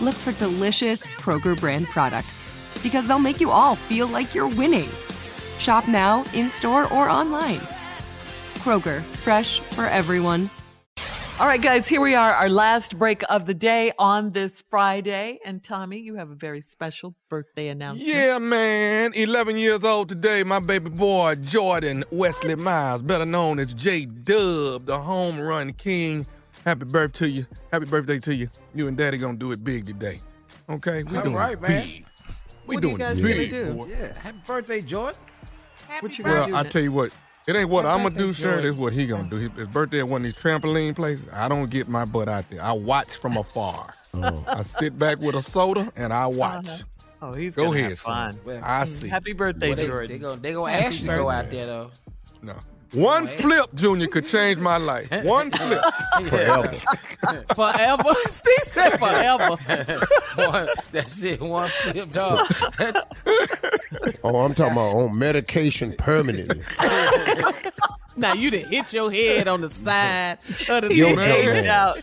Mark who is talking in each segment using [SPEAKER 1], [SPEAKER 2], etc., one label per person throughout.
[SPEAKER 1] look for delicious Kroger brand products because they'll make you all feel like you're winning. Shop now, in store, or online. Kroger, fresh for everyone.
[SPEAKER 2] All right, guys, here we are, our last break of the day on this Friday. And Tommy, you have a very special birthday announcement.
[SPEAKER 3] Yeah, man. 11 years old today, my baby boy, Jordan Wesley Miles, better known as J Dub, the home run king. Happy birthday to you. Happy birthday to you. You and daddy gonna do it big today. Okay? We
[SPEAKER 4] All
[SPEAKER 3] doing
[SPEAKER 4] right,
[SPEAKER 3] it
[SPEAKER 4] man.
[SPEAKER 3] big. We
[SPEAKER 2] What are you
[SPEAKER 3] doing
[SPEAKER 2] guys
[SPEAKER 3] it
[SPEAKER 2] gonna
[SPEAKER 3] big.
[SPEAKER 2] do?
[SPEAKER 3] boy.
[SPEAKER 4] Yeah. Happy birthday, Jordan.
[SPEAKER 2] What you gonna
[SPEAKER 3] Well,
[SPEAKER 2] do?
[SPEAKER 3] I tell you what, it ain't what
[SPEAKER 2] Happy
[SPEAKER 3] I'm gonna do, sir.
[SPEAKER 2] Jordan.
[SPEAKER 3] It's what he gonna do. His, his birthday at one of these trampoline places. I don't get my butt out there. I watch from afar. oh. I sit back with a soda and I watch.
[SPEAKER 2] Uh-huh. Oh, he's
[SPEAKER 3] Go
[SPEAKER 2] gonna
[SPEAKER 3] ahead,
[SPEAKER 2] have
[SPEAKER 3] son.
[SPEAKER 2] fun.
[SPEAKER 4] Well,
[SPEAKER 3] I see.
[SPEAKER 2] Happy birthday,
[SPEAKER 4] Well, they,
[SPEAKER 2] Jordan.
[SPEAKER 4] they gonna they gonna
[SPEAKER 2] Happy
[SPEAKER 4] ask you to go out there though.
[SPEAKER 3] No. One flip, Junior, could change my life. One flip.
[SPEAKER 4] Forever.
[SPEAKER 5] Forever. Steve said forever.
[SPEAKER 4] Boy, that's it. One flip dog. That's-
[SPEAKER 6] Oh, I'm talking about on medication permanently.
[SPEAKER 5] now you done hit your head on the side of the
[SPEAKER 6] Yo,
[SPEAKER 5] thing.
[SPEAKER 6] man.
[SPEAKER 2] out.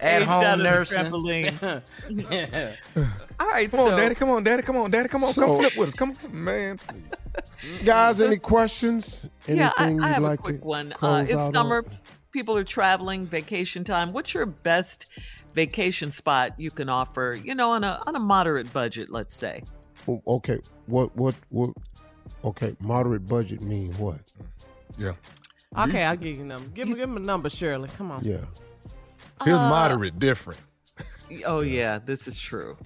[SPEAKER 4] At
[SPEAKER 2] Aged
[SPEAKER 4] home
[SPEAKER 2] out of the
[SPEAKER 4] nursing.
[SPEAKER 2] trampoline. All right,
[SPEAKER 3] Come on, daddy. Come on, daddy. Come on, daddy. Come on.
[SPEAKER 6] So-
[SPEAKER 3] come flip with us. Come on, man.
[SPEAKER 6] Guys, any questions? Anything
[SPEAKER 2] yeah, I,
[SPEAKER 6] you'd
[SPEAKER 2] I have
[SPEAKER 6] like
[SPEAKER 2] a quick
[SPEAKER 6] to
[SPEAKER 2] one. Uh,
[SPEAKER 6] close
[SPEAKER 2] it's
[SPEAKER 6] out
[SPEAKER 2] summer.
[SPEAKER 6] on?
[SPEAKER 2] People are traveling, vacation time. What's your best vacation spot you can offer? You know, on a on a moderate budget, let's say.
[SPEAKER 6] Oh, Okay, what, what, what? Okay, moderate budget mean what?
[SPEAKER 3] Yeah.
[SPEAKER 5] Okay, I'll give you a number. Give him, give him a number, Shirley. Come on.
[SPEAKER 6] Yeah,
[SPEAKER 3] His
[SPEAKER 2] Uh,
[SPEAKER 3] moderate different.
[SPEAKER 2] Oh yeah, this is true.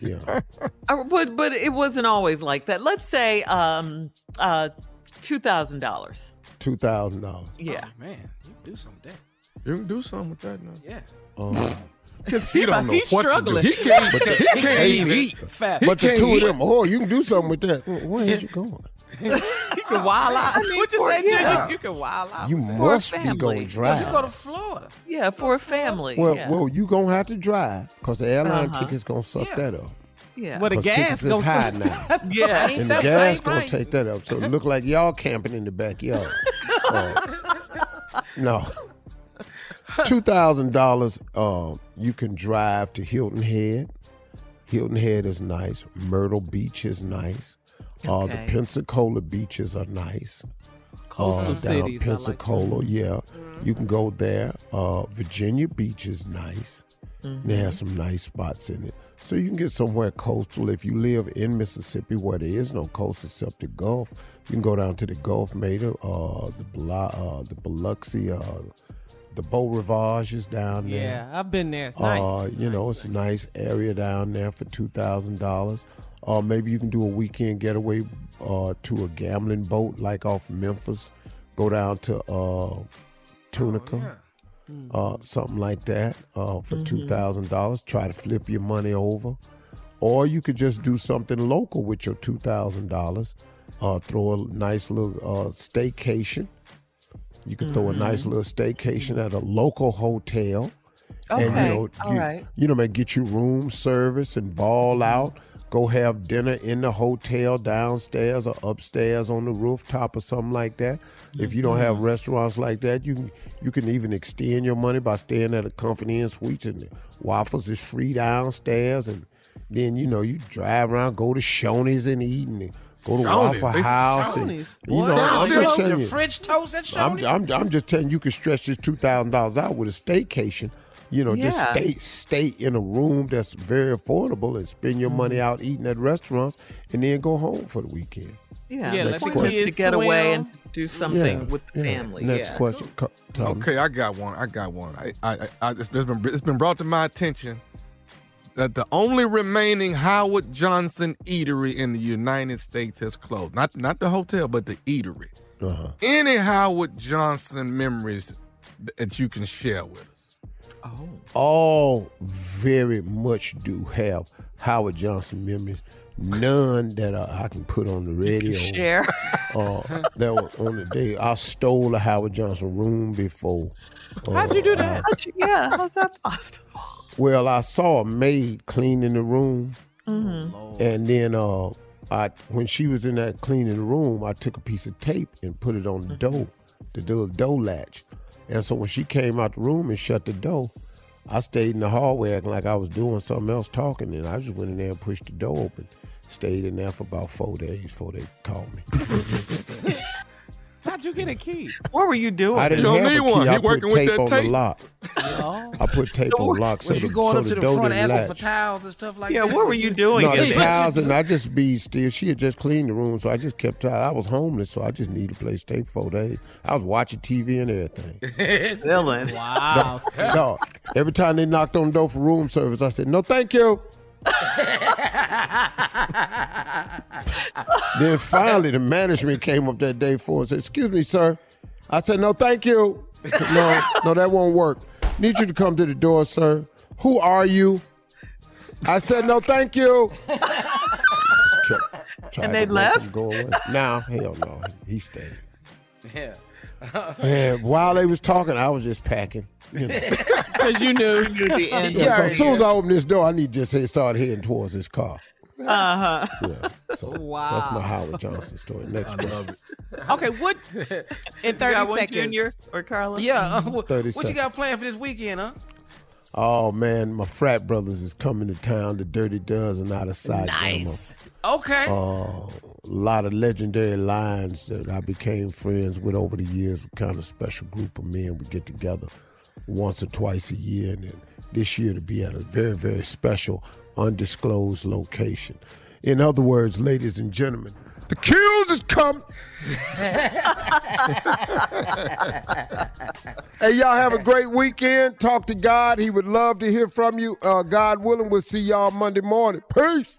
[SPEAKER 6] Yeah.
[SPEAKER 2] Uh, but but it wasn't always like that. Let's say um uh two thousand dollars.
[SPEAKER 6] Two thousand dollars.
[SPEAKER 2] Yeah.
[SPEAKER 4] Oh, man, you can do something with that.
[SPEAKER 3] You can do something with that now.
[SPEAKER 4] Yeah.
[SPEAKER 6] Um,
[SPEAKER 3] Because he don't know
[SPEAKER 5] He's
[SPEAKER 3] what
[SPEAKER 5] struggling.
[SPEAKER 3] to do. He can't,
[SPEAKER 6] But the-
[SPEAKER 3] he can't even eat.
[SPEAKER 4] Fat.
[SPEAKER 6] but the
[SPEAKER 3] can't
[SPEAKER 6] two of them, oh, you can do something with that. Where- Where's you going?
[SPEAKER 5] You can wild out. what you say,
[SPEAKER 4] yeah.
[SPEAKER 5] You can wild out.
[SPEAKER 6] You
[SPEAKER 2] For a
[SPEAKER 6] must be
[SPEAKER 2] family.
[SPEAKER 6] going
[SPEAKER 4] Well, you go to Florida.
[SPEAKER 2] Yeah, for a family.
[SPEAKER 6] Well,
[SPEAKER 2] yeah.
[SPEAKER 6] well, you gonna have to drive because the airline
[SPEAKER 2] Uh-huh.
[SPEAKER 6] tickets gonna suck
[SPEAKER 4] Yeah.
[SPEAKER 6] that up.
[SPEAKER 2] yeah.
[SPEAKER 5] Well, the
[SPEAKER 6] 'Cause
[SPEAKER 5] gas
[SPEAKER 6] tickets is
[SPEAKER 5] goes
[SPEAKER 6] high now.
[SPEAKER 2] yeah.
[SPEAKER 4] Ain't
[SPEAKER 6] and the gas
[SPEAKER 4] same
[SPEAKER 6] gonna
[SPEAKER 4] price?
[SPEAKER 6] take that up. So it look like y'all camping in the backyard. Uh, no, two thousand dollars. Uh, you can drive to Hilton Head. Hilton Head is nice. Myrtle Beach is nice. Uh, the Pensacola beaches are nice.
[SPEAKER 4] Coastal
[SPEAKER 6] uh, down Pensacola, like yeah. Mm-hmm. You can go there. Uh, Virginia Beach is nice. Mm-hmm. They have mm-hmm. some nice spots in it. So you can get somewhere coastal. If you live in Mississippi where there is no coast except the Gulf, you can go down to the Gulf Mater, uh, the, Bla- uh, the Biloxi, uh, the Beau Rivage is down there.
[SPEAKER 5] Yeah, I've been there. It's
[SPEAKER 6] uh, nice. You nice. know, it's a nice area down there for $2,000. Uh, maybe you can do a weekend getaway uh, to a gambling boat, like off Memphis. Go down to uh, Tunica, oh, yeah. mm-hmm. something like that, uh, for mm-hmm. thousand dollars. Try to flip your money over, or you could just do something local with your two thousand dollars. Uh, throw a nice little staycation. You could mm-hmm. throw a mm-hmm. nice little staycation at a local hotel. Okay. And you know, you,
[SPEAKER 2] right.
[SPEAKER 6] you know, man, get you room service and ball out Go have dinner in the hotel downstairs or upstairs on the rooftop or something like that. If you don't have mm-hmm. restaurants like that, you can you can even extend your money by staying at a company in suites and the waffles is free downstairs and then you know you drive around, go to Shoney's and eat and go to
[SPEAKER 3] Shoney's?
[SPEAKER 6] Waffle
[SPEAKER 3] They-
[SPEAKER 6] House and
[SPEAKER 5] Shoney's?
[SPEAKER 6] you know I'm
[SPEAKER 4] French-
[SPEAKER 6] just telling
[SPEAKER 4] the
[SPEAKER 6] you.
[SPEAKER 4] French toast at
[SPEAKER 6] I'm, I'm, I'm just telling you, you can stretch this two thousand dollars out with a staycation. You know, just stay stay in a room that's very affordable and spend your money out eating at restaurants, and then go home for the weekend.
[SPEAKER 2] Yeah,
[SPEAKER 5] Yeah,
[SPEAKER 2] the
[SPEAKER 6] let
[SPEAKER 2] point
[SPEAKER 6] the
[SPEAKER 2] to
[SPEAKER 5] kids
[SPEAKER 2] get away and do something
[SPEAKER 6] Yeah,
[SPEAKER 2] with the
[SPEAKER 6] yeah.
[SPEAKER 2] family.
[SPEAKER 6] Next
[SPEAKER 2] yeah.
[SPEAKER 6] question, Co- Tommy.
[SPEAKER 3] Okay, I got one. I got one. I, I, I it's been it's been brought to my attention that the only remaining Howard Johnson eatery in the United States has closed. Not not the hotel, but the eatery.
[SPEAKER 6] Uh-huh.
[SPEAKER 3] Any Howard Johnson memories that you can share with us?
[SPEAKER 2] Oh.
[SPEAKER 6] All very much do have Howard Johnson memories. None that uh, I can put on the radio.
[SPEAKER 2] Share.
[SPEAKER 6] Uh, that was on the day I stole a Howard Johnson room before.
[SPEAKER 5] How'd you do
[SPEAKER 6] Uh,
[SPEAKER 5] that?
[SPEAKER 2] How'd you- yeah, how's that possible?
[SPEAKER 6] Well, I saw a maid cleaning the room, and then uh, I when she was in that cleaning the room, I took a piece of tape and put it on the door, the little door latch. And so when she came out the room and shut the door, I stayed in the hallway acting like I was doing something else talking, and I just went in there and pushed the door open. Stayed in there for about four days before they called me.
[SPEAKER 5] How'd you get a key?
[SPEAKER 2] What were you doing?
[SPEAKER 6] I didn't
[SPEAKER 3] don't
[SPEAKER 6] have
[SPEAKER 3] need
[SPEAKER 6] a key.
[SPEAKER 3] one. He
[SPEAKER 6] I put
[SPEAKER 3] working with
[SPEAKER 6] tape
[SPEAKER 3] that
[SPEAKER 6] on
[SPEAKER 3] tape.
[SPEAKER 6] the lock. I put tape on the lock so
[SPEAKER 4] Was
[SPEAKER 6] the,
[SPEAKER 4] you going
[SPEAKER 6] so
[SPEAKER 4] up to the
[SPEAKER 6] door
[SPEAKER 4] front
[SPEAKER 6] didn't
[SPEAKER 4] asking for towels and stuff like
[SPEAKER 2] yeah,
[SPEAKER 4] that?
[SPEAKER 2] Yeah, what were you doing?
[SPEAKER 6] No, the towels, and I just be still. She had just cleaned the room, so I just kept. I was homeless, so I just needed a place to stay for four days. I was watching TV and everything.
[SPEAKER 2] Dylan.
[SPEAKER 4] Wow.
[SPEAKER 6] no, every time they knocked on the door for room service, I said, "No, thank you." then finally, the management came up that day for us and said, "Excuse me, sir." I said, "No, thank you." No, no, that won't work. Need you to come to the door, sir. Who are you? I said, "No, thank you." Just kept trying
[SPEAKER 2] And they
[SPEAKER 6] to make him
[SPEAKER 2] left?
[SPEAKER 6] Go away. Nah, hell no, he stayed.
[SPEAKER 4] Yeah.
[SPEAKER 6] And while they was talking, I was just packing. You know.
[SPEAKER 5] Because you knew.
[SPEAKER 2] You the end.
[SPEAKER 6] Yeah, 'cause as soon as I opened this door, I need to just say, start heading towards this car.
[SPEAKER 2] Uh-huh.
[SPEAKER 6] Yeah. So that's my Howard Johnson story. Next question.
[SPEAKER 5] Okay, what? In 30
[SPEAKER 2] got one,
[SPEAKER 5] seconds.
[SPEAKER 2] Junior or Carla?
[SPEAKER 4] Yeah. Uh, what,
[SPEAKER 6] 30
[SPEAKER 4] what you got planned for this weekend, huh?
[SPEAKER 6] Oh man, my frat brothers is coming to town. The Dirty Dozen out of sight.
[SPEAKER 4] Nice. Okay.
[SPEAKER 6] Uh, a lot of legendary lines that I became friends with over the years. We're kind of special group of men. We get together once or twice a year, and this year to be at a very, very special, undisclosed location. In other words, ladies and gentlemen, the kills is coming. hey, y'all have a great weekend. Talk to God. He would love to hear from you. Uh, God willing, we'll see y'all Monday morning. Peace.